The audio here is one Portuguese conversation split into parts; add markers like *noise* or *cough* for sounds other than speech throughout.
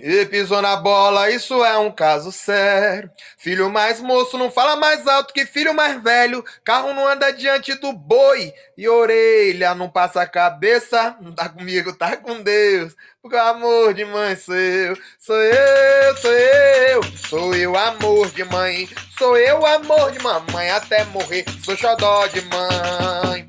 E pisou na bola, isso é um caso sério. Filho mais moço não fala mais alto que filho mais velho. Carro não anda diante do boi. E orelha não passa a cabeça. Não tá comigo, tá com Deus. Porque o amor de mãe sou eu. Sou eu, sou eu. Sou eu, amor de mãe. Sou eu, amor de mamãe. Até morrer, sou xodó de mãe.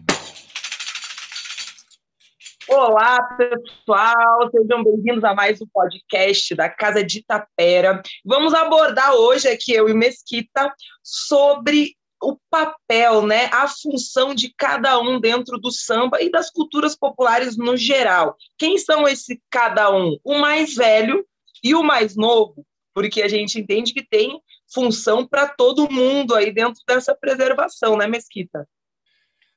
Olá, pessoal, sejam bem-vindos a mais um podcast da Casa de Itapera. Vamos abordar hoje aqui, eu e Mesquita, sobre o papel, né, a função de cada um dentro do samba e das culturas populares no geral. Quem são esse cada um? O mais velho e o mais novo, porque a gente entende que tem função para todo mundo aí dentro dessa preservação, né, Mesquita?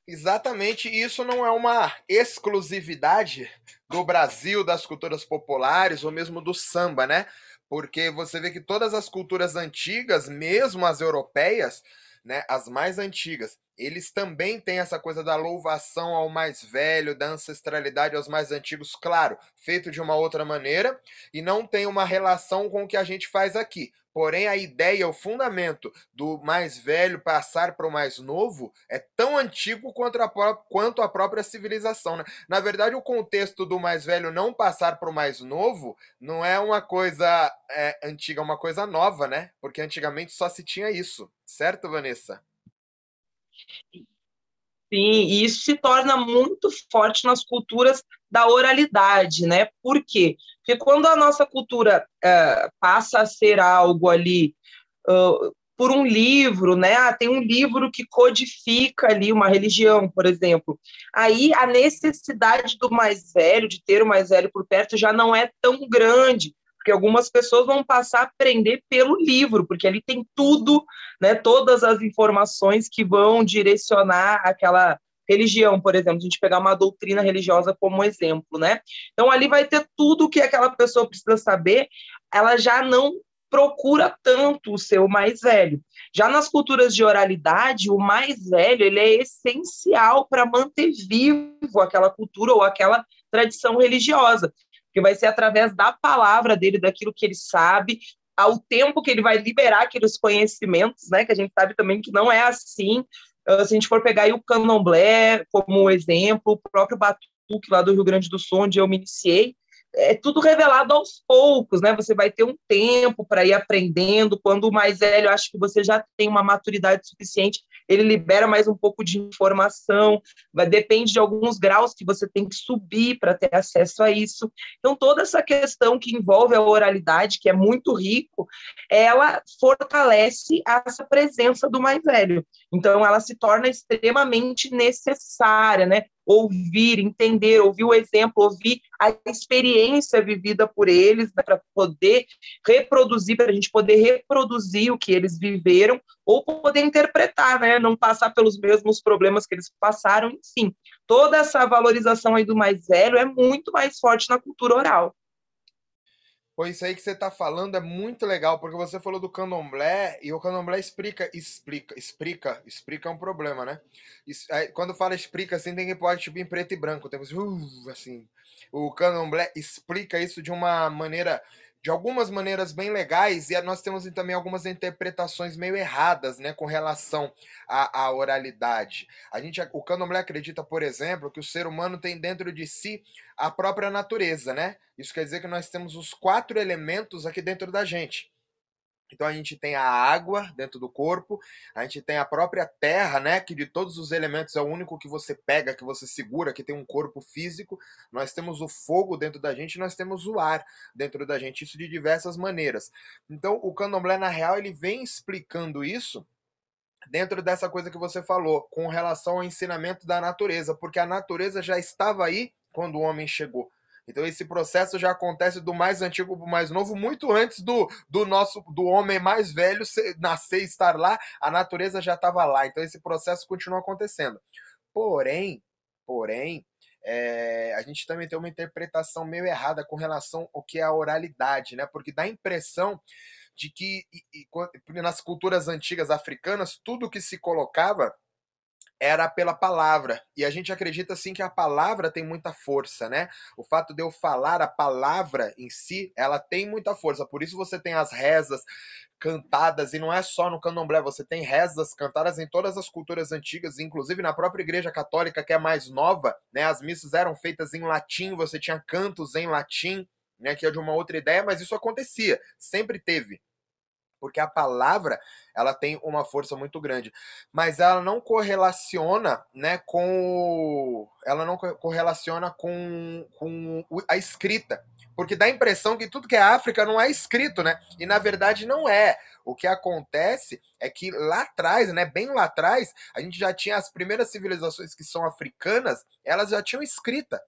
Exatamente, isso não é uma exclusividade do Brasil, das culturas populares ou mesmo do samba, né? Porque você vê que todas as culturas antigas, mesmo as europeias, né, as mais antigas, eles também têm essa coisa da louvação ao mais velho, da ancestralidade aos mais antigos, claro, feito de uma outra maneira, e não tem uma relação com o que a gente faz aqui. Porém, a ideia, o fundamento do mais velho passar para o mais novo é tão antigo quanto a, quanto a própria civilização. Né? Na verdade, o contexto do mais velho não passar para o mais novo não é uma coisa é, antiga, é uma coisa nova, né? Porque antigamente só se tinha isso. Certo, Vanessa? Sim, e isso se torna muito forte nas culturas da oralidade, né? Por quê? Porque quando a nossa cultura uh, passa a ser algo ali uh, por um livro, né? Ah, tem um livro que codifica ali uma religião, por exemplo. Aí a necessidade do mais velho, de ter o mais velho por perto, já não é tão grande, porque algumas pessoas vão passar a aprender pelo livro, porque ali tem tudo, né, todas as informações que vão direcionar aquela religião, por exemplo, a gente pegar uma doutrina religiosa como exemplo, né? Então ali vai ter tudo que aquela pessoa precisa saber, ela já não procura tanto o seu mais velho. Já nas culturas de oralidade, o mais velho ele é essencial para manter vivo aquela cultura ou aquela tradição religiosa que vai ser através da palavra dele, daquilo que ele sabe, ao tempo que ele vai liberar aqueles conhecimentos, né? Que a gente sabe também que não é assim. Ah, se a gente for pegar aí o candomblé como exemplo, o próprio batuque lá do Rio Grande do Sul, onde eu me iniciei, é tudo revelado aos poucos, né? Você vai ter um tempo para ir aprendendo. Quando o mais velho acha que você já tem uma maturidade suficiente, ele libera mais um pouco de informação. Vai, depende de alguns graus que você tem que subir para ter acesso a isso. Então, toda essa questão que envolve a oralidade, que é muito rico, ela fortalece essa presença do mais velho. Então, ela se torna extremamente necessária, né? Ouvir, entender, ouvir o exemplo, ouvir a experiência vivida por eles, né, para poder reproduzir, para a gente poder reproduzir o que eles viveram, ou poder interpretar, né, não passar pelos mesmos problemas que eles passaram, enfim. Toda essa valorização aí do mais velho é muito mais forte na cultura oral. Pois isso aí que você está falando é muito legal, porque você falou do candomblé e o candomblé explica, explica, explica, explica é um problema, né? Quando fala explica, assim, tem que pôr tipo em preto e branco, tem uh, assim. O candomblé explica isso de uma maneira de algumas maneiras bem legais e nós temos também algumas interpretações meio erradas, né, com relação à, à, oralidade. A gente, o Candomblé acredita, por exemplo, que o ser humano tem dentro de si a própria natureza, né? Isso quer dizer que nós temos os quatro elementos aqui dentro da gente. Então a gente tem a água dentro do corpo, a gente tem a própria terra, né, que de todos os elementos é o único que você pega, que você segura, que tem um corpo físico. Nós temos o fogo dentro da gente, nós temos o ar dentro da gente, isso de diversas maneiras. Então o Candomblé na real ele vem explicando isso dentro dessa coisa que você falou, com relação ao ensinamento da natureza, porque a natureza já estava aí quando o homem chegou. Então esse processo já acontece do mais antigo para o mais novo, muito antes do, do nosso do homem mais velho nascer e estar lá, a natureza já estava lá. Então esse processo continua acontecendo. Porém, porém, é, a gente também tem uma interpretação meio errada com relação ao que é a oralidade, né? Porque dá a impressão de que e, e, nas culturas antigas africanas tudo que se colocava era pela palavra. E a gente acredita assim que a palavra tem muita força, né? O fato de eu falar a palavra em si, ela tem muita força. Por isso você tem as rezas cantadas, e não é só no candomblé, você tem rezas cantadas em todas as culturas antigas, inclusive na própria igreja católica, que é mais nova, né? As missas eram feitas em latim, você tinha cantos em latim, né? Que é de uma outra ideia, mas isso acontecia, sempre teve porque a palavra ela tem uma força muito grande, mas ela não correlaciona, né, com ela não correlaciona com, com a escrita, porque dá a impressão que tudo que é África não é escrito, né? E na verdade não é. O que acontece é que lá atrás, né, bem lá atrás, a gente já tinha as primeiras civilizações que são africanas, elas já tinham escrita.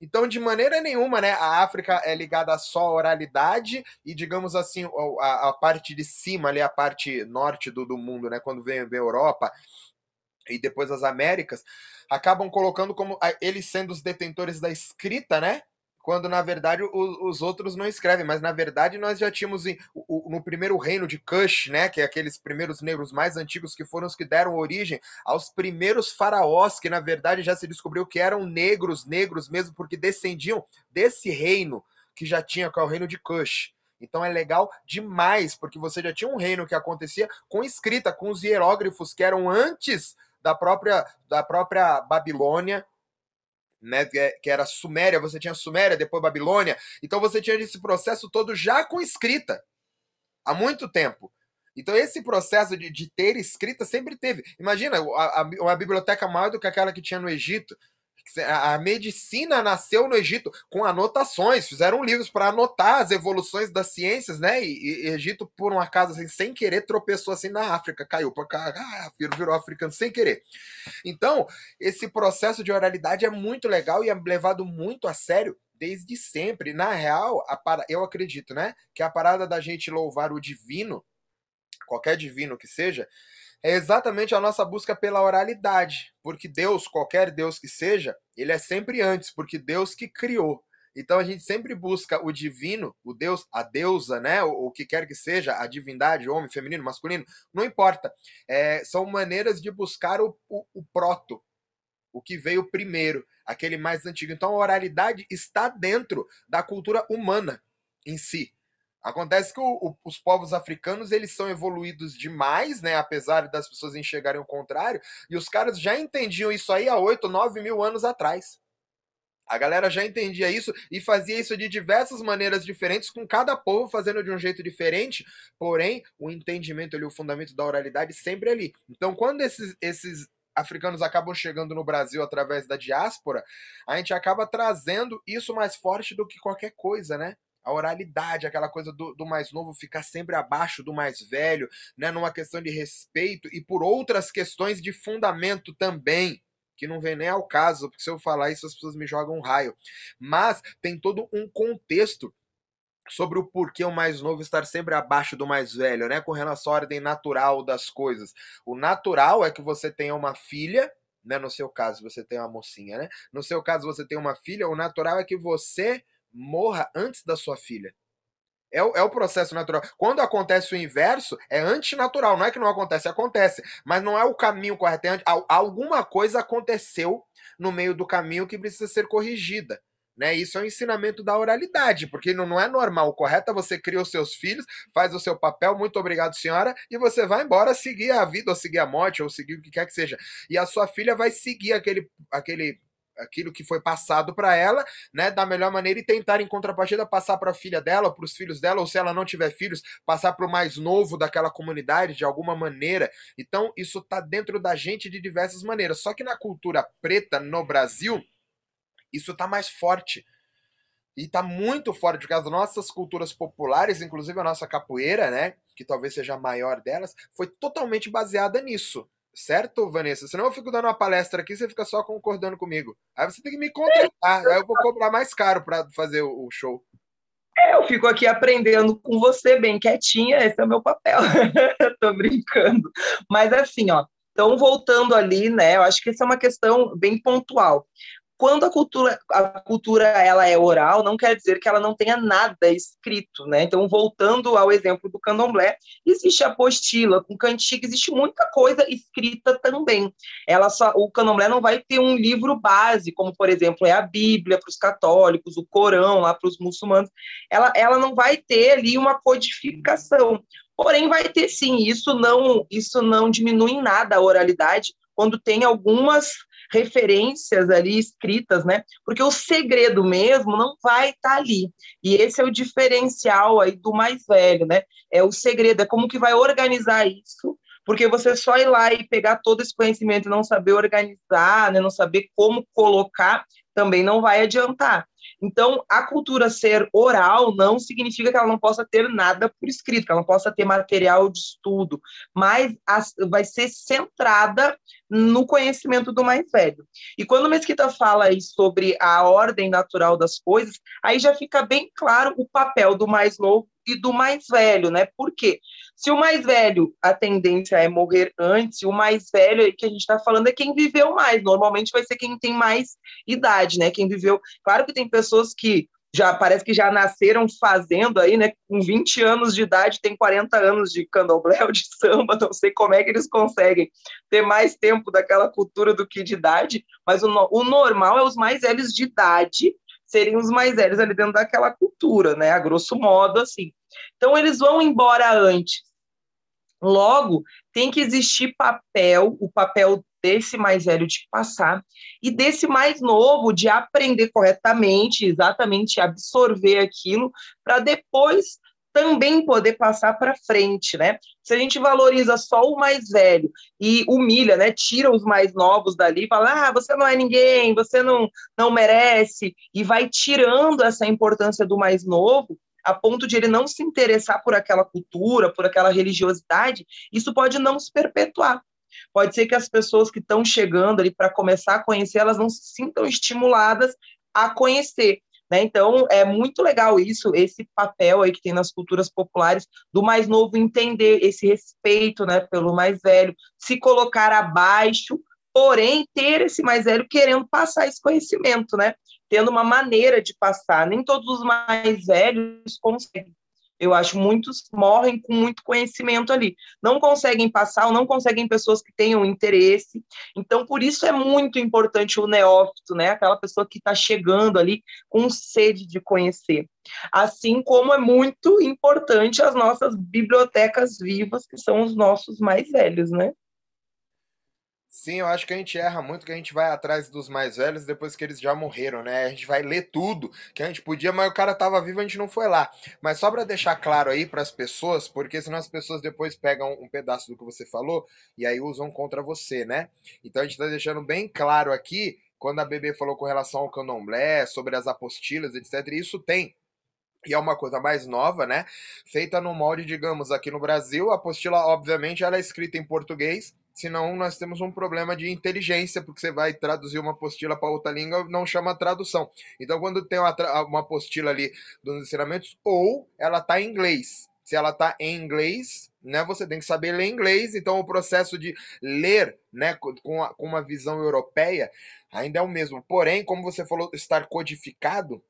Então, de maneira nenhuma, né, a África é ligada só à oralidade e, digamos assim, a, a parte de cima, ali, a parte norte do, do mundo, né, quando vem, vem a Europa e depois as Américas, acabam colocando como eles sendo os detentores da escrita, né? Quando na verdade os, os, outros não escrevem, mas na verdade nós já tínhamos em, o, no primeiro reino de Cush, né, que é aqueles primeiros negros mais antigos que foram os que deram origem aos primeiros faraós, que na verdade já se descobriu que eram negros, negros mesmo, porque descendiam desse reino que já tinha, que é o reino de Cush. Então é legal demais, porque você já tinha um reino que acontecia com escrita, com os hieróglifos que eram antes da própria da própria Babilônia, né, que era Suméria, você tinha Suméria, depois Babilônia. Então você tinha esse processo todo já com escrita, há muito tempo. Então esse processo de, de ter escrita sempre teve. Imagina, a, a, uma biblioteca maior do que aquela que tinha no Egito. A medicina nasceu no Egito com anotações, fizeram livros para anotar as evoluções das ciências, né? E, e Egito, por um acaso, assim, sem querer, tropeçou assim na África, caiu para cá, ah, virou africano sem querer. Então, esse processo de oralidade é muito legal e é levado muito a sério desde sempre. Na real, a, eu acredito, né? Que a parada da gente louvar o divino, qualquer divino que seja, é exatamente a nossa busca pela oralidade, porque Deus, qualquer Deus que seja, ele é sempre antes, porque Deus que criou. Então a gente sempre busca o divino, o Deus, a deusa, né? O, o que quer que seja, a divindade, homem, feminino, masculino, não importa. É, são maneiras de buscar o, o, o proto, o que veio primeiro, aquele mais antigo. Então a oralidade está dentro da cultura humana em si. Acontece que o, o, os povos africanos eles são evoluídos demais, né? Apesar das pessoas enxergarem o contrário, e os caras já entendiam isso aí há 8, 9 mil anos atrás. A galera já entendia isso e fazia isso de diversas maneiras diferentes, com cada povo fazendo de um jeito diferente, porém, o entendimento ali, o fundamento da oralidade sempre ali. Então, quando esses, esses africanos acabam chegando no Brasil através da diáspora, a gente acaba trazendo isso mais forte do que qualquer coisa, né? A oralidade, aquela coisa do, do, mais novo ficar sempre abaixo do mais velho, né, numa questão de respeito e por outras questões de fundamento também, que não vem nem ao caso, porque se eu falar isso as pessoas me jogam um raio. Mas tem todo um contexto sobre o porquê o mais novo estar sempre abaixo do mais velho, né, com relação à ordem natural das coisas. O natural é que você tenha uma filha, né, no seu caso você tem uma mocinha, né? No seu caso você tem uma filha, o natural é que você morra antes da sua filha. É o, é o processo natural. Quando acontece o inverso, é antinatural. Não é que não acontece, acontece. Mas não é o caminho correto. É, alguma coisa aconteceu no meio do caminho que precisa ser corrigida. Né? Isso é um ensinamento da oralidade, porque não, não é normal. O correto é você criar os seus filhos, faz o seu papel, muito obrigado, senhora, e você vai embora seguir a vida, ou seguir a morte, ou seguir o que quer que seja. E a sua filha vai seguir aquele, aquele aquilo que foi passado para ela, né, da melhor maneira e tentar em contrapartida passar para a filha dela, para os filhos dela, ou se ela não tiver filhos, passar para o mais novo daquela comunidade de alguma maneira. Então, isso está dentro da gente de diversas maneiras. Só que na cultura preta no Brasil, isso está mais forte. E está muito forte, porque as nossas culturas populares, inclusive a nossa capoeira, né, que talvez seja a maior delas, foi totalmente baseada nisso. Certo, Vanessa? Senão eu fico dando uma palestra aqui e você fica só concordando comigo. Aí você tem que me contratar. aí eu vou cobrar mais caro para fazer o show. Eu fico aqui aprendendo com você, bem quietinha, esse é o meu papel. *laughs* Tô brincando. Mas assim, ó, então voltando ali, né? Eu acho que isso é uma questão bem pontual. Quando a cultura, a cultura ela é oral, não quer dizer que ela não tenha nada escrito, né? Então, voltando ao exemplo do candomblé, existe apostila, com cantiga, existe muita coisa escrita também. Ela só, o candomblé não vai ter um livro base, como, por exemplo, é a Bíblia para os católicos, o Corão lá para os muçulmanos. Ela, ela não vai ter ali uma codificação. Porém, vai ter sim, isso não, isso não diminui em nada a oralidade, quando tem algumas referências ali escritas, né? Porque o segredo mesmo não vai estar tá ali. E esse é o diferencial aí do mais velho, né? É o segredo, é como que vai organizar isso, porque você só ir lá e pegar todo esse conhecimento e não saber organizar, né? não saber como colocar, também não vai adiantar. Então, a cultura ser oral não significa que ela não possa ter nada por escrito, que ela não possa ter material de estudo, mas vai ser centrada no conhecimento do mais velho. E quando Mesquita fala aí sobre a ordem natural das coisas, aí já fica bem claro o papel do mais novo e do mais velho, né? Por quê? Se o mais velho, a tendência é morrer antes, o mais velho que a gente está falando é quem viveu mais. Normalmente vai ser quem tem mais idade, né? Quem viveu. Claro que tem pessoas que já parece que já nasceram fazendo aí, né? Com 20 anos de idade, tem 40 anos de candomblé ou de *laughs* samba, não sei como é que eles conseguem ter mais tempo daquela cultura do que de idade, mas o, o normal é os mais velhos de idade serem os mais velhos ali dentro daquela cultura, né? A grosso modo, assim. Então, eles vão embora antes. Logo, tem que existir papel, o papel desse mais velho de passar e desse mais novo de aprender corretamente, exatamente absorver aquilo para depois também poder passar para frente, né? Se a gente valoriza só o mais velho e humilha, né? Tira os mais novos dali, fala: "Ah, você não é ninguém, você não não merece" e vai tirando essa importância do mais novo, a ponto de ele não se interessar por aquela cultura, por aquela religiosidade, isso pode não se perpetuar. Pode ser que as pessoas que estão chegando ali para começar a conhecer, elas não se sintam estimuladas a conhecer. Né? Então, é muito legal isso, esse papel aí que tem nas culturas populares, do mais novo entender esse respeito né, pelo mais velho, se colocar abaixo, porém ter esse mais velho querendo passar esse conhecimento, né? tendo uma maneira de passar. Nem todos os mais velhos conseguem eu acho muitos morrem com muito conhecimento ali. Não conseguem passar ou não conseguem pessoas que tenham interesse. Então, por isso é muito importante o neófito, né? Aquela pessoa que está chegando ali com sede de conhecer. Assim como é muito importante as nossas bibliotecas vivas, que são os nossos mais velhos, né? Sim, eu acho que a gente erra muito que a gente vai atrás dos mais velhos depois que eles já morreram, né? A gente vai ler tudo que a gente podia, mas o cara tava vivo, a gente não foi lá. Mas só para deixar claro aí para as pessoas, porque senão as pessoas depois pegam um pedaço do que você falou e aí usam contra você, né? Então a gente tá deixando bem claro aqui, quando a bebê falou com relação ao candomblé, sobre as apostilas, etc, isso tem e é uma coisa mais nova, né? Feita no molde, digamos, aqui no Brasil. A apostila, obviamente, ela é escrita em português, senão nós temos um problema de inteligência, porque você vai traduzir uma apostila para outra língua, não chama tradução. Então, quando tem uma, uma apostila ali dos ensinamentos, ou ela está em inglês. Se ela está em inglês, né, você tem que saber ler inglês, então o processo de ler né, com, a, com uma visão europeia ainda é o mesmo. Porém, como você falou, estar codificado,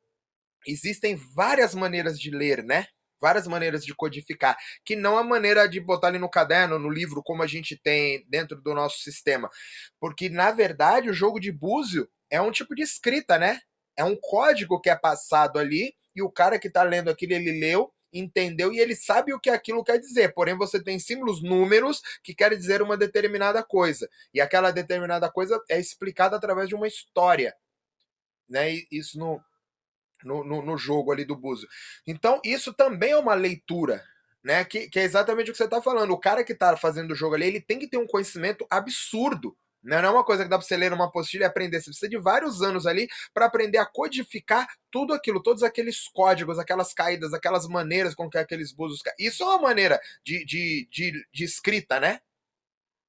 existem várias maneiras de ler, né? Várias maneiras de codificar, que não a maneira de botar ali no caderno, no livro, como a gente tem dentro do nosso sistema. Porque, na verdade, o jogo de búzio é um tipo de escrita, né? É um código que é passado ali e o cara que está lendo aquilo, ele leu, entendeu e ele sabe o que aquilo quer dizer. Porém, você tem símbolos, números que querem dizer uma determinada coisa. E aquela determinada coisa é explicada através de uma história. Né? E isso no, no, no, no jogo ali do Buzo. Então, isso também é uma leitura, né? Que, que é exatamente o que você está falando. O cara que está fazendo o jogo ali, ele tem que ter um conhecimento absurdo. Né? Não é uma coisa que dá para você ler numa apostila e aprender. Você precisa de vários anos ali para aprender a codificar tudo aquilo, todos aqueles códigos, aquelas caídas, aquelas maneiras com que aqueles buzos. Isso é uma maneira de, de, de, de escrita, né?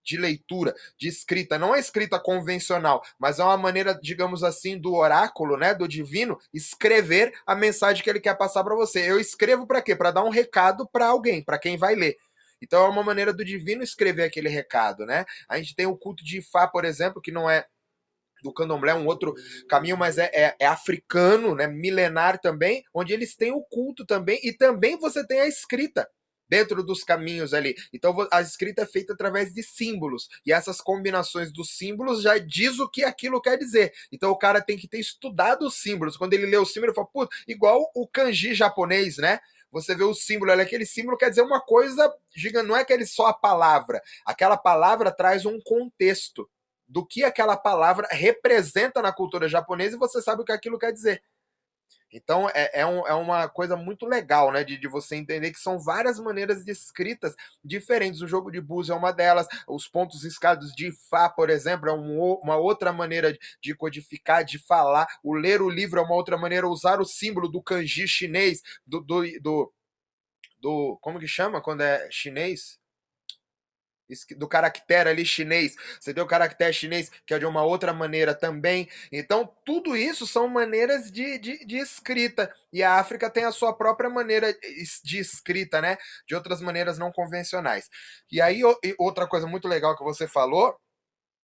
De leitura, de escrita, não é escrita convencional, mas é uma maneira, digamos assim, do oráculo, né, do divino, escrever a mensagem que ele quer passar para você. Eu escrevo para quê? Para dar um recado para alguém, para quem vai ler. Então é uma maneira do divino escrever aquele recado, né? A gente tem o culto de Ifá, por exemplo, que não é do candomblé, um outro caminho, mas é, é, é, africano, né, milenar também, onde eles têm o culto também, e também você tem a escrita dentro dos caminhos ali. Então a escrita é feita através de símbolos, e essas combinações dos símbolos já diz o que aquilo quer dizer. Então o cara tem que ter estudado os símbolos. Quando ele lê o símbolo, ele fala, putz, igual o kanji japonês, né? Você vê o símbolo, aquele símbolo quer dizer uma coisa gigante, não é aquele só a palavra. Aquela palavra traz um contexto do que aquela palavra representa na cultura japonesa e você sabe o que aquilo quer dizer. Então é, é, um, é, uma coisa muito legal, né? De, de, você entender que são várias maneiras de escritas diferentes. O jogo de búzios é uma delas, os pontos riscados de Fá, por exemplo, é um, uma outra maneira de codificar, de falar. O ler o livro é uma outra maneira, usar o símbolo do kanji chinês, do, do, do, do como que chama quando é chinês? Do caractere ali chinês. Você tem o caractere chinês, que é de uma outra maneira também. Então, tudo isso são maneiras de, de, de, escrita. E a África tem a sua própria maneira de escrita, né? De outras maneiras não convencionais. E aí, outra coisa muito legal que você falou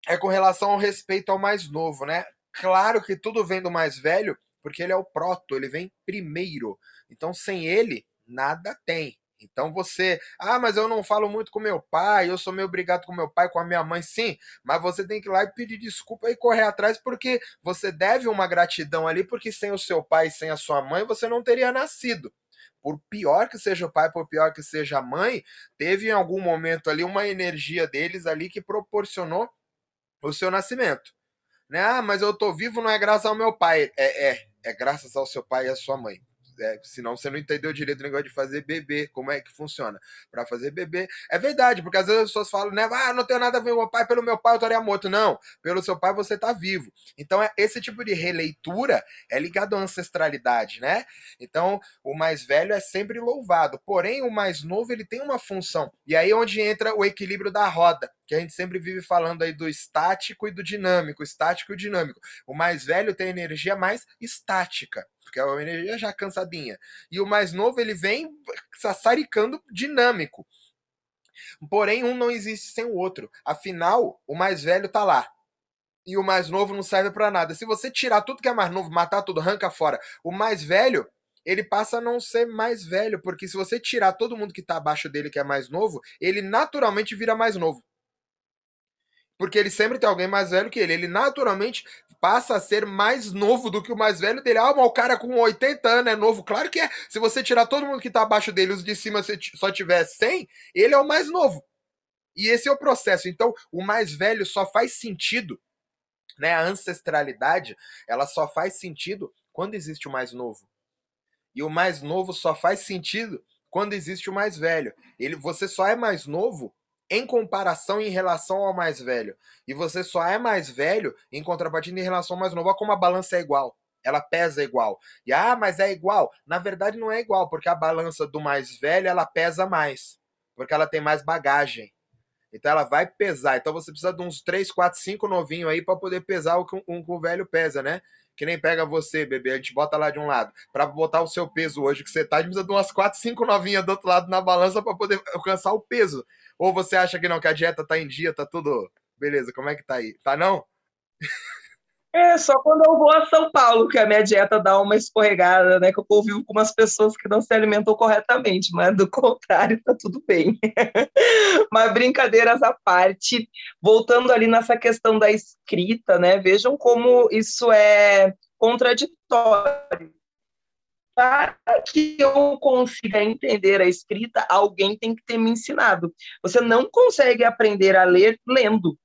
é com relação ao respeito ao mais novo, né? Claro que tudo vem do mais velho, porque ele é o proto, ele vem primeiro. Então, sem ele, nada tem. Então você, ah, mas eu não falo muito com meu pai, eu sou meio obrigado com meu pai, com a minha mãe, sim, mas você tem que ir lá e pedir desculpa e correr atrás, porque você deve uma gratidão ali, porque sem o seu pai sem a sua mãe você não teria nascido. Por pior que seja o pai, por pior que seja a mãe, teve em algum momento ali uma energia deles ali que proporcionou o seu nascimento. Né? Ah, mas eu tô vivo não é graças ao meu pai. É, é, é graças ao seu pai e à sua mãe. É, senão você não entendeu direito o negócio de fazer bebê, como é que funciona. Para fazer bebê. É verdade, porque às vezes as pessoas falam, né? Ah, não tenho nada a ver com meu pai, pelo meu pai eu estaria morto. Não, pelo seu pai você está vivo. Então, é, esse tipo de releitura é ligado à ancestralidade, né? Então, o mais velho é sempre louvado. Porém, o mais novo ele tem uma função. E aí é onde entra o equilíbrio da roda que a gente sempre vive falando aí do estático e do dinâmico, estático e dinâmico. O mais velho tem energia mais estática, porque é uma energia já cansadinha. E o mais novo, ele vem sassaricando dinâmico. Porém, um não existe sem o outro. Afinal, o mais velho tá lá. E o mais novo não serve para nada. Se você tirar tudo que é mais novo, matar tudo, arranca fora. O mais velho, ele passa a não ser mais velho, porque se você tirar todo mundo que tá abaixo dele que é mais novo, ele naturalmente vira mais novo porque ele sempre tem alguém mais velho que ele. Ele naturalmente passa a ser mais novo do que o mais velho dele. Ah, mas o cara com 80 anos é novo. Claro que é. Se você tirar todo mundo que tá abaixo dele, os de cima só tiver 100, ele é o mais novo. E esse é o processo. Então, o mais velho só faz sentido, né? A ancestralidade, ela só faz sentido quando existe o mais novo. E o mais novo só faz sentido quando existe o mais velho. Ele, você só é mais novo em comparação em relação ao mais velho. E você só é mais velho em contrapartida em relação ao mais novo. Olha como a balança é igual. Ela pesa igual. E ah, mas é igual. Na verdade não é igual, porque a balança do mais velho ela pesa mais, porque ela tem mais bagagem. Então ela vai pesar. Então você precisa de uns 3, 4, 5 novinhos aí para poder pesar o que um, um, o velho pesa, né? Que nem pega você, bebê, a gente bota lá de um lado. Para botar o seu peso hoje que você tá, a gente precisa de umas 4, 5 novinhas do outro lado na balança para poder alcançar o peso. Ou você acha que não, que a dieta tá em dia, tá tudo. Beleza, como é que tá aí? Tá não? *laughs* É, só quando eu vou a São Paulo que a minha dieta dá uma escorregada, né? Que eu convivo com umas pessoas que não se alimentam corretamente, mas do *laughs* contrário, tá tudo bem. *laughs* mas brincadeiras à parte, voltando ali nessa questão da escrita, né? Vejam como isso é contraditório para que eu consiga entender a escrita, alguém tem que ter me ensinado. Você não consegue aprender a ler lendo.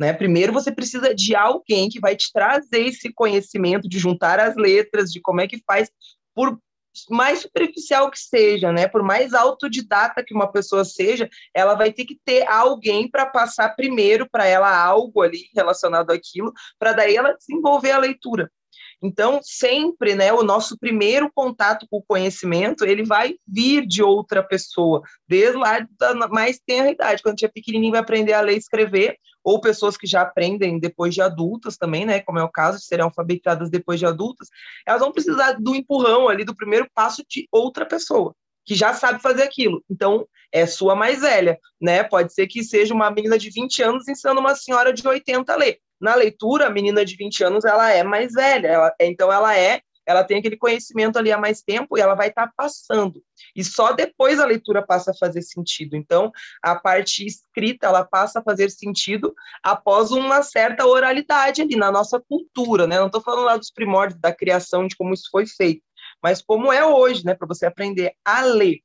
Né? Primeiro você precisa de alguém que vai te trazer esse conhecimento de juntar as letras, de como é que faz, por mais superficial que seja, né? Por mais autodidata que uma pessoa seja, ela vai ter que ter alguém para passar primeiro para ela algo ali relacionado àquilo, para daí ela desenvolver a leitura. Então, sempre, né, o nosso primeiro contato com o conhecimento, ele vai vir de outra pessoa, desde lá da mais tenra idade, quando a gente é pequenininho vai aprender a ler e escrever, ou pessoas que já aprendem depois de adultas também, né, como é o caso, de serem alfabetizadas depois de adultas, elas vão precisar do empurrão ali, do primeiro passo de outra pessoa, que já sabe fazer aquilo. Então, é sua mais velha, né? Pode ser que seja uma menina de 20 anos ensinando uma senhora de 80 a ler Na leitura, a menina de 20 anos, ela é mais velha, ela, então ela é ela tem aquele conhecimento ali há mais tempo e ela vai estar tá passando. E só depois a leitura passa a fazer sentido. Então, a parte escrita, ela passa a fazer sentido após uma certa oralidade ali na nossa cultura, né? Não estou falando lá dos primórdios da criação, de como isso foi feito, mas como é hoje, né, para você aprender a ler.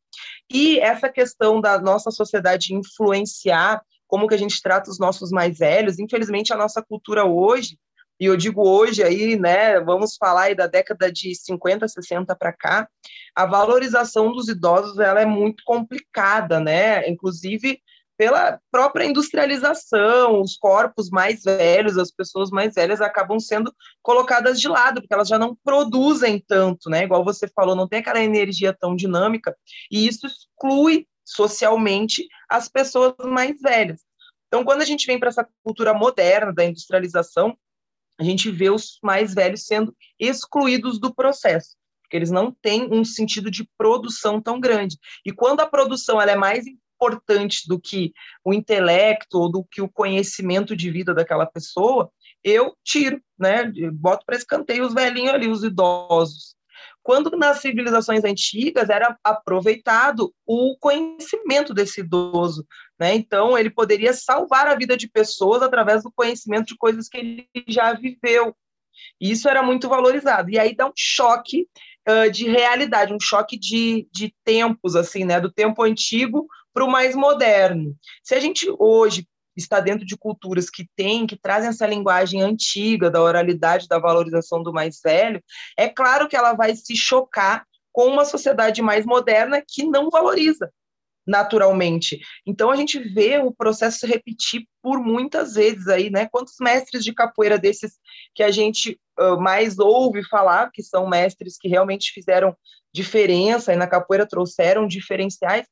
E essa questão da nossa sociedade influenciar como que a gente trata os nossos mais velhos, infelizmente a nossa cultura hoje e eu digo hoje aí, né, vamos falar aí da década de 50, 60 para cá, a valorização dos idosos ela é muito complicada, né? Inclusive pela própria industrialização, os corpos mais velhos, as pessoas mais velhas acabam sendo colocadas de lado, porque elas já não produzem tanto, né? Igual você falou, não tem aquela energia tão dinâmica, e isso exclui socialmente as pessoas mais velhas. Então, quando a gente vem para essa cultura moderna da industrialização, a gente vê os mais velhos sendo excluídos do processo, porque eles não têm um sentido de produção tão grande. E quando a produção ela é mais importante do que o intelecto ou do que o conhecimento de vida daquela pessoa, eu tiro, né? boto para escanteio os velhinhos ali, os idosos. Quando nas civilizações antigas era aproveitado o conhecimento desse idoso, né? Então ele poderia salvar a vida de pessoas através do conhecimento de coisas que ele já viveu. Isso era muito valorizado. E aí dá um choque uh, de realidade, um choque de, de tempos, assim, né? Do tempo antigo para o mais moderno. Se a gente hoje está dentro de culturas que têm, que trazem essa linguagem antiga da oralidade, da valorização do mais velho, é claro que ela vai se chocar com uma sociedade mais moderna que não valoriza naturalmente. Então a gente vê o processo se repetir por muitas vezes aí, né? Quantos mestres de capoeira desses que a gente uh, mais ouve falar, que são mestres que realmente fizeram diferença e na capoeira trouxeram diferenciais,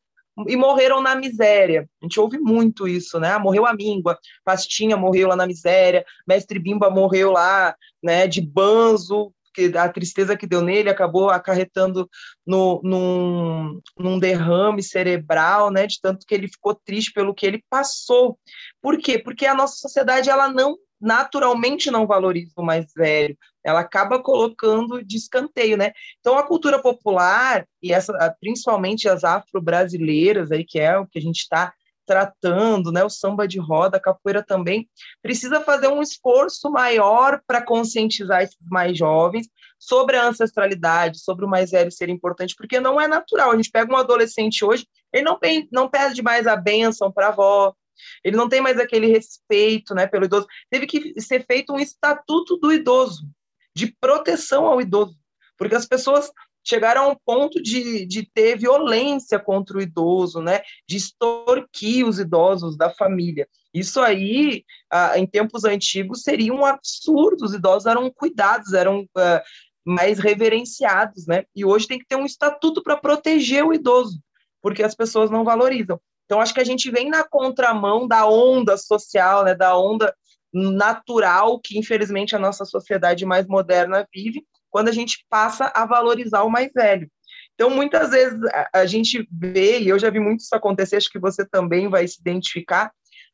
e morreram na miséria. A gente ouve muito isso, né? Morreu a míngua, Pastinha morreu lá na miséria, Mestre Bimba morreu lá, né, de banzo, que a tristeza que deu nele acabou acarretando no, num, num derrame cerebral, né, de tanto que ele ficou triste pelo que ele passou. Por quê? Porque a nossa sociedade ela não naturalmente não valoriza o mais velho, ela acaba colocando de escanteio, né? Então a cultura popular e essa, principalmente as afro-brasileiras aí que é o que a gente está tratando, né? O samba de roda, a capoeira também precisa fazer um esforço maior para conscientizar esses mais jovens sobre a ancestralidade, sobre o mais velho ser importante, porque não é natural. A gente pega um adolescente hoje, ele não, não pede mais a bênção para a avó, ele não tem mais aquele respeito né, pelo idoso. Teve que ser feito um estatuto do idoso, de proteção ao idoso, porque as pessoas chegaram a um ponto de, de ter violência contra o idoso, né, de extorquir os idosos da família. Isso aí, ah, em tempos antigos, seria um absurdo. Os idosos eram cuidados, eram ah, mais reverenciados, né? E hoje tem que ter um estatuto para proteger o idoso, porque as pessoas não valorizam. Então, acho que a gente vem na contramão da onda social, né, da onda natural que, infelizmente, a nossa sociedade mais moderna vive, quando a gente passa a valorizar o mais velho. Então, muitas vezes a, gente vê, e eu já vi muito isso acontecer, acho que você também vai se identificar,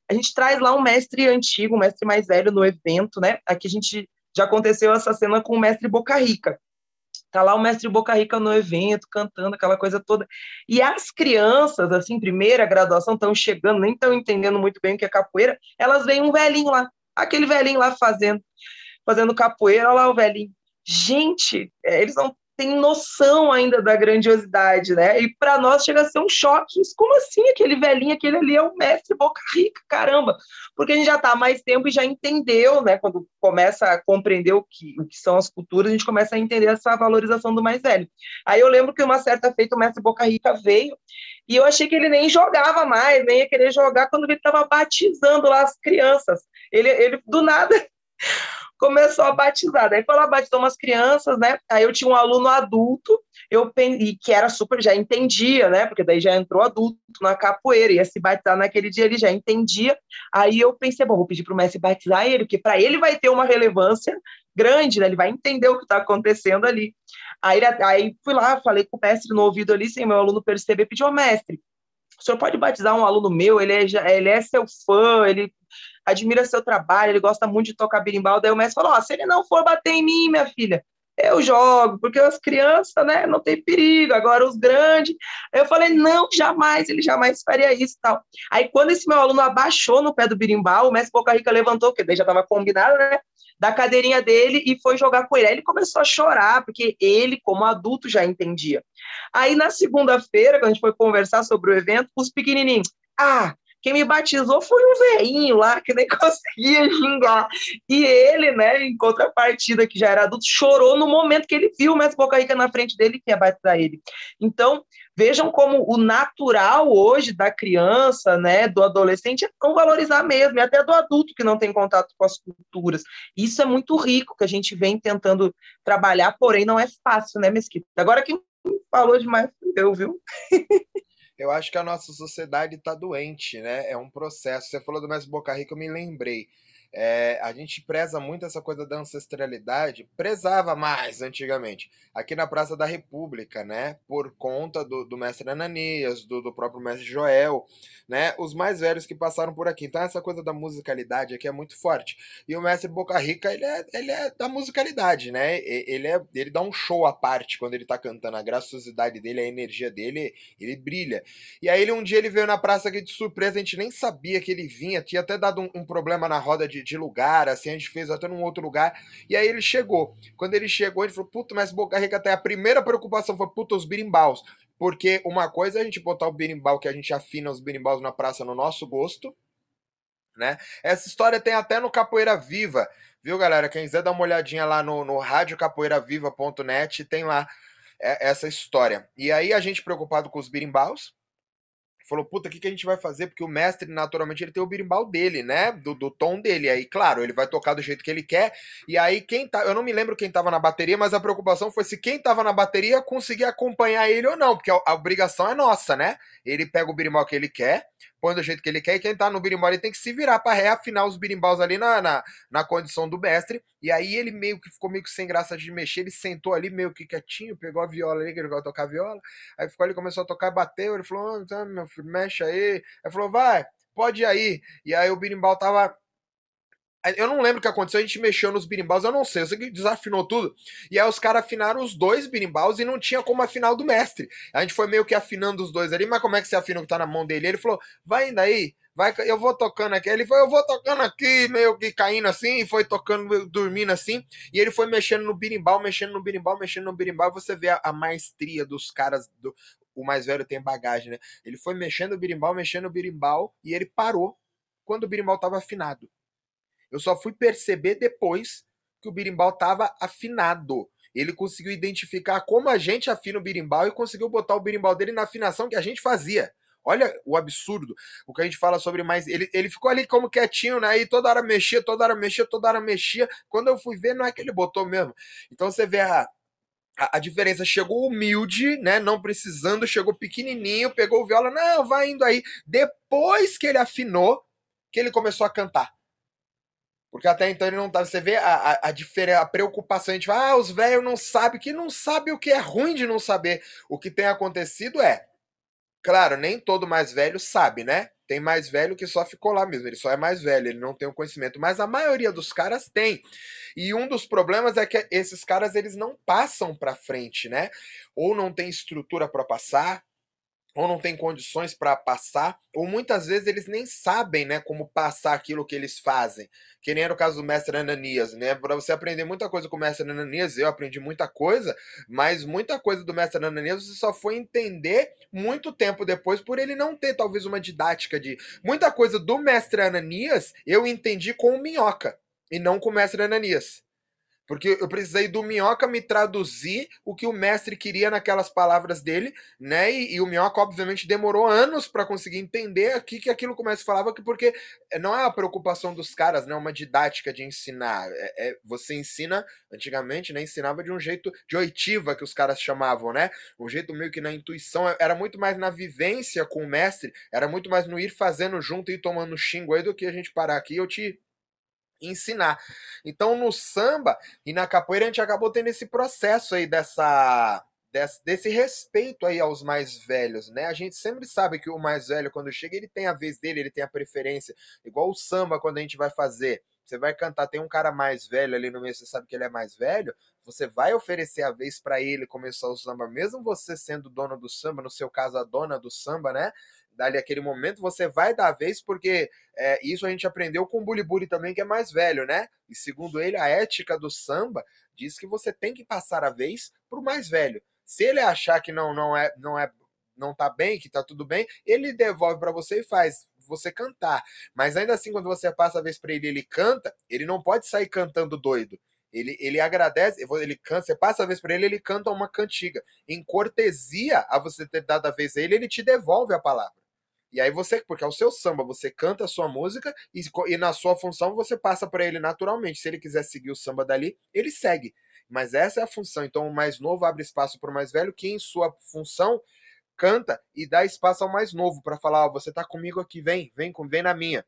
a gente traz lá um mestre antigo, um mestre mais velho no evento, né? Aqui a gente já aconteceu essa cena com o mestre Boca Rica. Tá lá o mestre Boca Rica no evento, cantando aquela coisa toda. E as crianças, assim, primeira graduação, estão chegando, nem estão entendendo muito bem o que é capoeira, elas veem um velhinho lá, aquele velhinho lá fazendo, fazendo capoeira, olha lá o velhinho. Gente, é, eles não têm noção ainda da grandiosidade, né? E para nós chega a ser um choque. Como assim aquele velhinho, aquele ali é o mestre Boca Rica, caramba? Porque a gente já está há mais tempo e já entendeu, né? Quando começa a compreender o que, o que são as culturas, a gente começa a entender essa valorização do mais velho. Aí eu lembro que uma certa feita o mestre Boca Rica veio e eu achei que ele nem jogava mais, nem ia querer jogar quando ele estava batizando lá as crianças. Ele, ele do nada começou a batizar. Daí foi lá, batizou umas crianças, né? Aí eu tinha um aluno adulto, eu e que era super, já entendia, né? Porque daí já entrou adulto na capoeira, ia se batizar naquele dia, ele já entendia. Aí eu pensei, bom, vou pedir para o mestre batizar ele, porque para ele vai ter uma relevância grande, né? Ele vai entender o que está acontecendo ali. Aí, aí fui lá, falei com o mestre no ouvido ali, sem meu aluno perceber, pediu ao mestre, o senhor pode batizar um aluno meu, ele é, ele é seu fã, ele admira seu trabalho, ele gosta muito de tocar birimbau. Daí o mestre falou: oh, se ele não for bater em mim, minha filha, eu jogo, porque as crianças, né, não tem perigo, agora os grandes. Eu falei, não, jamais, ele jamais faria isso tal. Aí, quando esse meu aluno abaixou no pé do birimbau, o mestre Boca Rica levantou, porque daí já estava combinado, né, da cadeirinha dele e foi jogar com ele. Aí ele começou a chorar, porque ele, como adulto, já entendia. Aí, na segunda-feira, quando a gente foi conversar sobre o evento, os pequenininhos, ah, quem me batizou foi um velhinho lá que nem *laughs* conseguia gingar. E ele, né, em contrapartida, que já era adulto, chorou no momento que ele viu o mestre Boca Rica na frente dele que ia batizar ele. Então, vejam como o natural hoje da criança, né, do adolescente, é não valorizar mesmo, e até do adulto que não tem contato com as culturas. Isso é muito rico que a gente vem tentando trabalhar, porém não é fácil, né, Mesquita? Agora quem falou demais eu, viu? *laughs* Eu acho que a nossa sociedade está doente, né? É um processo. Você falou do mestre Boca Rica, eu me lembrei. É, a gente preza muito essa coisa da ancestralidade, prezava mais antigamente, aqui na Praça da República, né? Por conta do, do mestre Ananias, do, do, próprio mestre Joel, né? Os mais velhos que passaram por aqui. Então, essa coisa da musicalidade aqui é muito forte. E o mestre Boca Rica, ele é, ele é da musicalidade, né? Ele, é, ele dá um show à parte quando ele tá cantando. A graciosidade dele, a energia dele, ele brilha. E aí, ele, um dia, ele veio na praça aqui de surpresa, a gente nem sabia que ele vinha, tinha até dado um, um problema na roda de de, lugar, assim, a gente fez até num outro lugar. E aí ele chegou. Quando ele chegou, ele falou: Puta, mas Boca Rica até a primeira preocupação foi: Puta, os birimbaus. Porque uma coisa é a gente botar o birimbau, que a gente afina os birimbaus na praça no nosso gosto, né? Essa história tem até no Capoeira Viva, viu, galera? Quem quiser dar uma olhadinha lá no, no radiocapoeiraviva.net, tem lá é, essa história. E aí a gente preocupado com os birimbaus, falou, puta, o que, que a gente vai fazer? Porque o mestre, naturalmente, ele tem o birimbau dele, né? Do, do tom dele. Aí, claro, ele vai tocar do jeito que ele quer. E aí, quem tá. Eu não me lembro quem tava na bateria, mas a preocupação foi se quem tava na bateria conseguia acompanhar ele ou não. Porque a, a obrigação é nossa, né? Ele pega o birimbau que ele quer, põe do jeito que ele quer, e quem tá no birimbau ele tem que se virar para reafinar os birimbaus ali na, na, na, condição do mestre. E aí ele meio que ficou meio que sem graça de mexer, ele sentou ali meio que quietinho, pegou a viola ali, que ele vai tocar viola, aí ficou ali, começou a tocar, bateu, ele falou, oh, meu filho, mexe aí. Aí falou, vai, pode ir aí. E aí o birimbau tava eu não lembro o que aconteceu, a gente mexeu nos birimbaus, eu não sei, sei que desafinou tudo. E aí os caras afinaram os dois birimbaus e não tinha como afinar o do mestre. A gente foi meio que afinando os dois ali, mas como é que você afina o que tá na mão dele? Ele falou, vai indo aí, vai, eu vou tocando aqui. Ele foi, eu vou tocando aqui, meio que caindo assim, e foi tocando, dormindo assim. E ele foi mexendo no birimbau, mexendo no birimbau, mexendo no birimbau. Você vê a, a maestria dos caras, do, o mais velho tem bagagem, né? Ele foi mexendo o birimbau, mexendo o birimbau, e ele parou quando o birimbau tava afinado. Eu só fui perceber depois que o birimbau estava afinado. Ele conseguiu identificar como a gente afina o birimbau e conseguiu botar o birimbau dele na afinação que a gente fazia. Olha o absurdo. O que a gente fala sobre mais. Ele, ele ficou ali como quietinho, né? E toda hora mexia, toda hora mexia, toda hora mexia. Quando eu fui ver, não é que ele botou mesmo. Então você vê a, a, a, diferença. Chegou humilde, né? Não precisando, chegou pequenininho, pegou o viola, não, vai indo aí. Depois que ele afinou, que ele começou a cantar. Porque até então ele não tá. Você vê a, a, a, diferença, a preocupação. A gente fala, ah, os velhos não sabem, que não sabe o que é ruim de não saber. O que tem acontecido é. Claro, nem todo mais velho sabe, né? Tem mais velho que só ficou lá mesmo, ele só é mais velho, ele não tem o conhecimento, mas a maioria dos caras tem. E um dos problemas é que esses caras eles não passam para frente, né? Ou não tem estrutura para passar, ou não tem condições para passar, ou muitas vezes eles nem sabem, né, como passar aquilo que eles fazem. Que nem era o caso do mestre Ananias, né? Para você aprender muita coisa com o mestre Ananias, eu aprendi muita coisa, mas muita coisa do mestre Ananias você só foi entender muito tempo depois por ele não ter talvez uma didática de muita coisa do mestre Ananias, eu entendi com o Minhoca e não com o mestre Ananias. Porque eu precisei do Minhoca me traduzir o que o mestre queria naquelas palavras dele, né? E, e o Minhoca, obviamente, demorou anos para conseguir entender aqui que aquilo que o mestre falava, que porque não é a preocupação dos caras, né? Uma didática de ensinar. É, é, você ensina, antigamente, né? Ensinava de um jeito de oitiva, que os caras chamavam, né? Um jeito meio que na intuição, era muito mais na vivência com o mestre, era muito mais no ir fazendo junto e tomando xingo aí do que a gente parar aqui e eu te ensinar. Então no samba e na capoeira a gente acabou tendo esse processo aí dessa desse, desse, respeito aí aos mais velhos, né? A gente sempre sabe que o mais velho, quando chega, ele tem a vez dele, ele tem a preferência. Igual o samba, quando a gente vai fazer. Você vai cantar, tem um cara mais velho ali no meio, você sabe que ele é mais velho, você vai oferecer a vez para ele começar o samba, mesmo você sendo dono do samba, no seu caso a dona do samba, né? Dali aquele momento você vai dar a vez, porque é, isso a gente aprendeu com o Bulibuli também, que é mais velho, né? E segundo ele, a ética do samba diz que você tem que passar a vez pro mais velho. Se ele achar que não, não é, não é, não tá bem, que tá tudo bem, ele devolve para você e faz você cantar. Mas ainda assim, quando você passa a vez para ele, ele canta, ele não pode sair cantando doido. Ele, ele agradece, ele canta, você passa a vez para ele, ele canta uma cantiga. Em cortesia a você ter dado a vez a ele, ele te devolve a palavra. E aí você, porque é o seu samba, você canta a sua música e, e na sua função você passa para ele naturalmente. Se ele quiser seguir o samba dali, ele segue. Mas essa é a função. Então o mais novo abre espaço para o mais velho, que em sua função canta e dá espaço ao mais novo para falar: oh, você tá comigo aqui, vem, vem, vem na minha.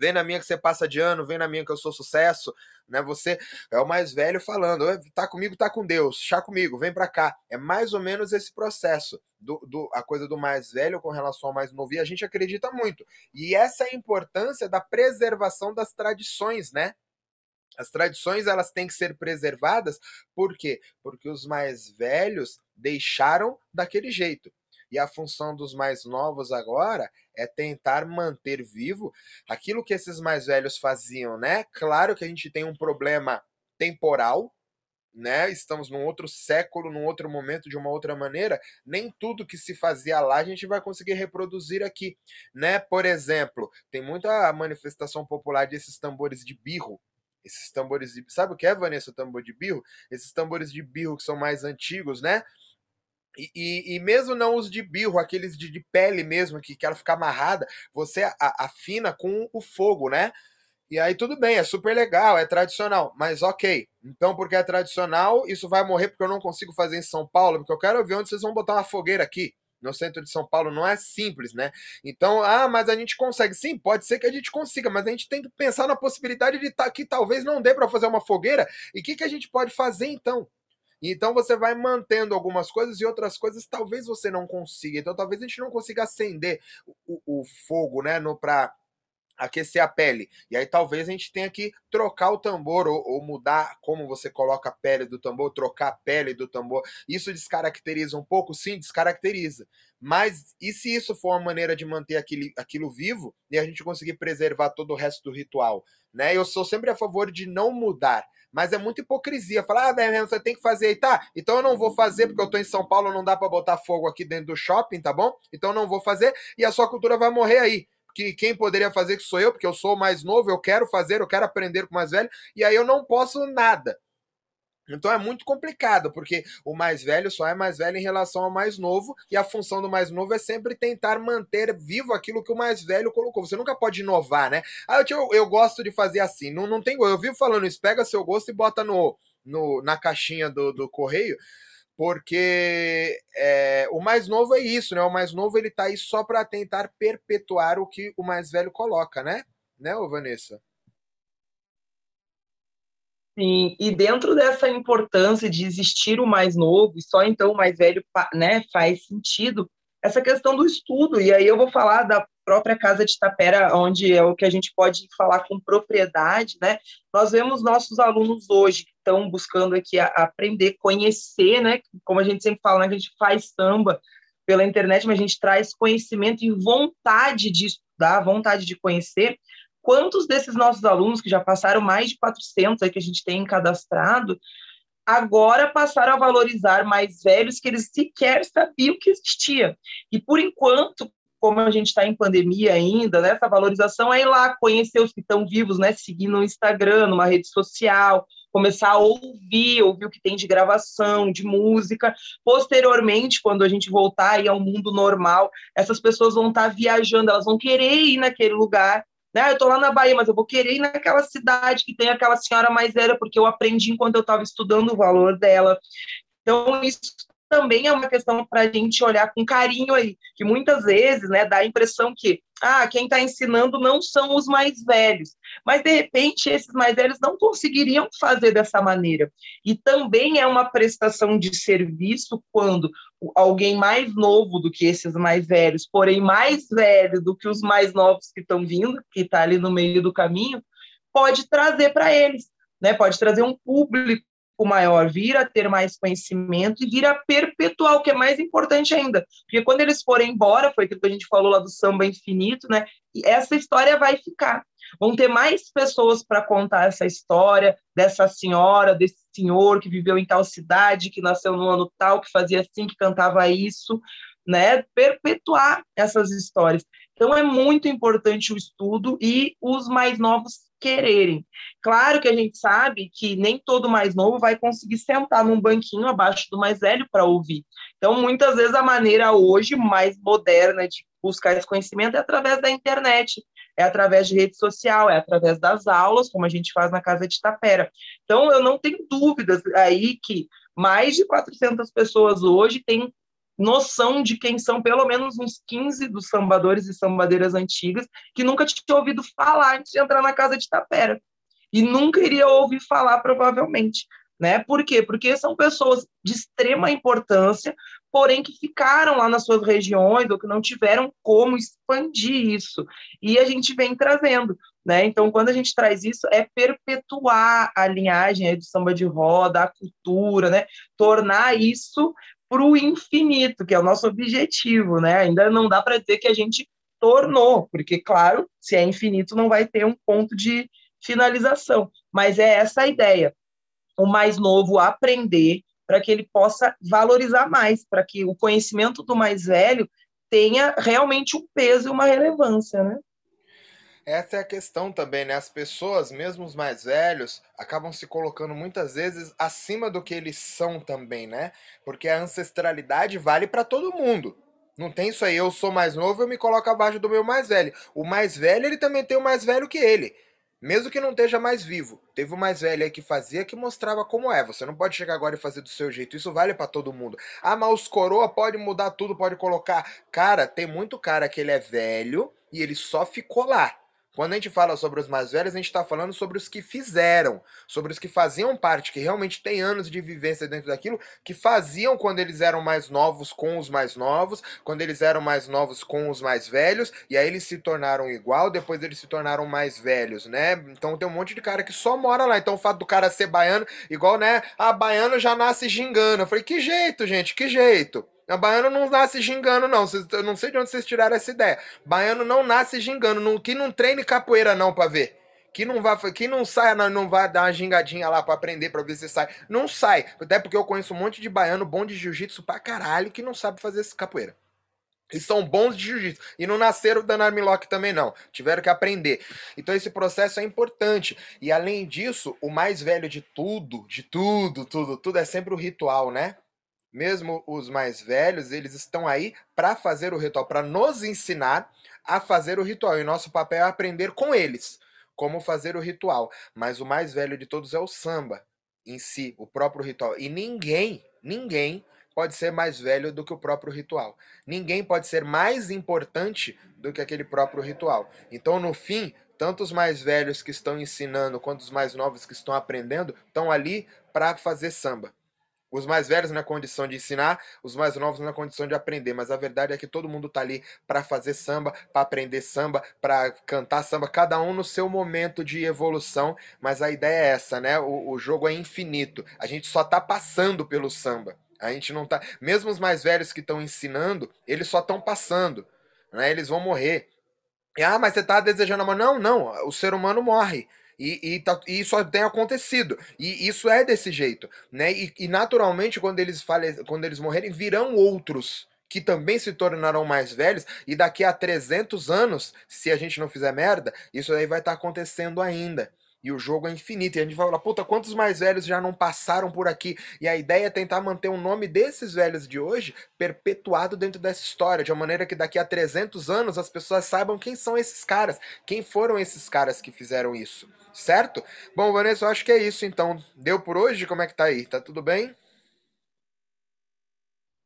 Vem na minha que você passa de ano, vem na minha que eu sou sucesso, né? Você é o mais velho falando, tá comigo, tá com Deus, chá comigo, vem para cá. É mais ou menos esse processo do, do, a coisa do mais velho com relação ao mais novo e a gente acredita muito. E essa é a importância da preservação das tradições, né? As tradições elas têm que ser preservadas, por quê? Porque os mais velhos deixaram daquele jeito. E a função dos mais novos agora é tentar manter vivo aquilo que esses mais velhos faziam, né? Claro que a gente tem um problema temporal, né? Estamos num outro século, num outro momento, de uma outra maneira. Nem tudo que se fazia lá a gente vai conseguir reproduzir aqui, né? Por exemplo, tem muita manifestação popular desses tambores de birro, esses tambores de. Sabe o que é, Vanessa, o tambor de birro? Esses tambores de birro que são mais antigos, né? E, e, e, mesmo não os de birro, aqueles de, de pele mesmo, que quer ficar amarrada, você a, afina com o fogo, né? E aí tudo bem, é super legal, é tradicional, mas ok. Então, porque é tradicional, isso vai morrer porque eu não consigo fazer em São Paulo, porque eu quero ver onde vocês vão botar uma fogueira aqui. No centro de São Paulo não é simples, né? Então, ah, mas a gente consegue. Sim, pode ser que a gente consiga, mas a gente tem que pensar na possibilidade de tá, que talvez não dê para fazer uma fogueira. E o que, que a gente pode fazer então? Então você vai mantendo algumas coisas e outras coisas talvez você não consiga. Então talvez a gente não consiga acender o, o fogo, né, no para aquecer a pele. E aí talvez a gente tenha que trocar o tambor ou, ou, mudar como você coloca a pele do tambor, trocar a pele do tambor. Isso descaracteriza um pouco? Sim, descaracteriza. Mas e se isso for uma maneira de manter aquilo, aquilo vivo e a gente conseguir preservar todo o resto do ritual? Né? Eu sou sempre a favor de não mudar. Mas é muita hipocrisia. Falar, ah, você tem que fazer aí, tá? Então eu não vou fazer porque eu tô em São Paulo, não dá para botar fogo aqui dentro do shopping, tá bom? Então eu não vou fazer e a sua cultura vai morrer aí. Que quem poderia fazer que sou eu, porque eu sou mais novo, eu quero fazer, eu quero aprender com o mais velho, e aí eu não posso nada. Então é muito complicado, porque o mais velho só é mais velho em relação ao mais novo, e a função do mais novo é sempre tentar manter vivo aquilo que o mais velho colocou. Você nunca pode inovar, né? Ah, eu, eu gosto de fazer assim. Não, não tem. Eu vivo falando isso, pega seu gosto e bota no, no, na caixinha do, do correio porque é, o mais novo é isso, né? O mais novo ele tá aí só para tentar perpetuar o que o mais velho coloca, né? Né, ô Vanessa? Sim, e dentro dessa importância de existir o mais novo, e só então o mais velho né, faz sentido, essa questão do estudo, e aí eu vou falar da própria Casa de Tapera, onde é o que a gente pode falar com propriedade, né? Nós vemos nossos alunos hoje estão buscando aqui aprender, conhecer, né? Como a gente sempre fala, né, a gente faz samba pela internet, mas a gente traz conhecimento e vontade de estudar, vontade de conhecer, quantos desses nossos alunos, que já passaram mais de 400 aí que a gente tem cadastrado, agora passaram a valorizar mais velhos que eles sequer sabiam que existia. E por enquanto, como a gente está em pandemia ainda, né, essa valorização é ir lá conhecer os que estão vivos, né, seguir no Instagram, numa rede social, começar a ouvir, ouvir o que tem de gravação, de música. Posteriormente, quando a gente voltar aí ao mundo normal, essas pessoas vão estar viajando, elas vão querer ir naquele lugar né? Eu estou lá na Bahia, mas eu vou querer ir naquela cidade que tem aquela senhora mais velha, porque eu aprendi enquanto eu estava estudando o valor dela. Então, isso também é uma questão para a gente olhar com carinho aí, que muitas vezes né, dá a impressão que ah, quem está ensinando não são os mais velhos, mas de repente esses mais velhos não conseguiriam fazer dessa maneira. E também é uma prestação de serviço quando alguém mais novo do que esses mais velhos, porém mais velho do que os mais novos que estão vindo, que está ali no meio do caminho, pode trazer para eles, né? Pode trazer um público maior, vir a ter mais conhecimento e vir a perpetuar, o que é mais importante ainda. Porque quando eles forem embora, foi aquilo que a gente falou lá do samba infinito, né? E essa história vai ficar. Vão ter mais pessoas para contar essa história dessa senhora, desse senhor que viveu em tal cidade, que nasceu no ano tal, que fazia assim, que cantava isso, né? Perpetuar essas histórias. Então é muito importante o estudo e os mais novos quererem. Claro que a gente sabe que nem todo mais novo vai conseguir sentar num banquinho abaixo do mais velho para ouvir. Então, muitas vezes, a maneira hoje mais moderna de buscar esse conhecimento é através da internet, é através de rede social, é através das aulas, como a gente faz na Casa de Tapera. Então, eu não tenho dúvidas aí que mais de 400 pessoas hoje têm noção de quem são pelo menos uns 15 dos sambadores e sambadeiras antigas que nunca tinha ouvido falar antes de entrar na casa de Tapera. E nunca iria ouvir falar, provavelmente. Né? Por quê? Porque são pessoas de extrema importância, porém que ficaram lá nas suas regiões ou que não tiveram como expandir isso. E a gente vem trazendo. Né? Então, quando a gente traz isso, é perpetuar a linhagem do samba de roda, a cultura, né? tornar isso para o infinito, que é o nosso objetivo, né? Ainda não dá para dizer que a gente tornou, porque, claro, se é infinito, não vai ter um ponto de finalização. Mas é essa a ideia. O mais novo aprender para que ele possa valorizar mais, para que o conhecimento do mais velho tenha realmente um peso e uma relevância, né? Essa é a questão também, né? As pessoas, mesmo os mais velhos, acabam se colocando muitas vezes acima do que eles são também, né? Porque a ancestralidade vale para todo mundo. Não tem isso aí, eu sou mais novo, eu me coloco abaixo do meu mais velho. O mais velho, ele também tem o mais velho que ele. Mesmo que não esteja mais vivo. Teve o mais velho aí que fazia que mostrava como é. Você não pode chegar agora e fazer do seu jeito. Isso vale para todo mundo. Ah, mas os coroa pode mudar tudo, pode colocar. Cara, tem muito cara que ele é velho e ele só ficou lá. Quando a gente fala sobre os mais velhos, a gente está falando sobre os que fizeram, sobre os que faziam parte, que realmente têm anos de vivência dentro daquilo, que faziam quando eles eram mais novos com os mais novos, quando eles eram mais novos com os mais velhos, e aí eles se tornaram igual, depois eles se tornaram mais velhos, né? Então tem um monte de cara que só mora lá. Então o fato do cara ser baiano, igual, né? Ah, baiano já nasce gingando. Eu falei, que jeito, gente, que jeito. A baiano não nasce gingando, não. Eu não sei de onde vocês tiraram essa ideia. Baiano não nasce gingando. Não, que não treine capoeira, não, pra ver. Que não vai, que não sai, não, não vai dar uma gingadinha lá para aprender para ver se sai. Não sai. Até porque eu conheço um monte de baiano bom de jiu-jitsu pra caralho que não sabe fazer esse capoeira. E são bons de jiu-jitsu. E não nasceram dando armlock também, não. Tiveram que aprender. Então esse processo é importante. E além disso, o mais velho de tudo, de tudo, tudo, tudo, é sempre o ritual, né? Mesmo os mais velhos, eles estão aí para fazer o ritual, para nos ensinar a fazer o ritual. E nosso papel é aprender com eles como fazer o ritual. Mas o mais velho de todos é o samba em si, o próprio ritual. E ninguém, ninguém pode ser mais velho do que o próprio ritual. Ninguém pode ser mais importante do que aquele próprio ritual. Então, no fim, tanto os mais velhos que estão ensinando quanto os mais novos que estão aprendendo estão ali para fazer samba. Os mais velhos na condição de ensinar, os mais novos na condição de aprender. Mas a verdade é que todo mundo tá ali para fazer samba, para aprender samba, para cantar samba, cada um no seu momento de evolução. Mas a ideia é essa, né? O, o jogo é infinito. A gente só tá passando pelo samba. A gente não tá. Mesmo os mais velhos que estão ensinando, eles só estão passando. Né? Eles vão morrer. Ah, mas você tá desejando a morte. Não, não. O ser humano morre. E, e, tá, e, isso tem acontecido. E isso é desse jeito. Né? E, e naturalmente, quando eles, fale, quando eles morrerem, virão outros que também se tornarão mais velhos, e daqui a 300 anos, se a gente não fizer merda, isso aí vai estar tá acontecendo ainda. E o jogo é infinito. E a gente vai falar, puta, quantos mais velhos já não passaram por aqui? E a ideia é tentar manter o nome desses velhos de hoje perpetuado dentro dessa história, de uma maneira que daqui a 300 anos as pessoas saibam quem são esses caras, quem foram esses caras que fizeram isso, certo? Bom, Vanessa, eu acho que é isso então. Deu por hoje? Como é que tá aí? Tá tudo bem?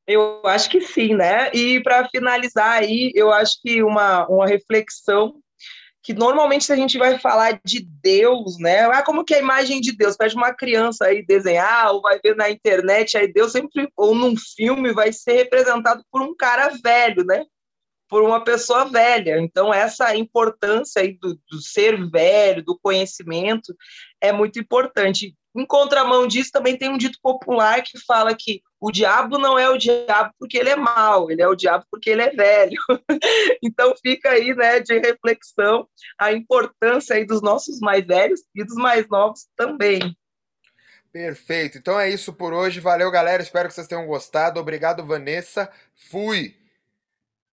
Eu acho que sim, né? E para finalizar aí, eu acho que uma, uma reflexão que normalmente a gente vai falar de Deus, né? Ah, como que é a imagem de Deus? Pede uma criança aí desenhar, ou vai ver na internet, aí Deus sempre, ou num filme, vai ser representado por um cara velho, né? Por uma pessoa velha. Então, essa importância aí do, do ser velho, do conhecimento, é muito importante. Em contramão disso, também tem um dito popular que fala que o diabo não é o diabo porque ele é mau, ele é o diabo porque ele é velho. *laughs* então fica aí, né, de reflexão a importância aí dos nossos mais velhos e dos mais novos também. Perfeito. Então é isso por hoje. Valeu, galera. Espero que vocês tenham gostado. Obrigado, Vanessa. Fui.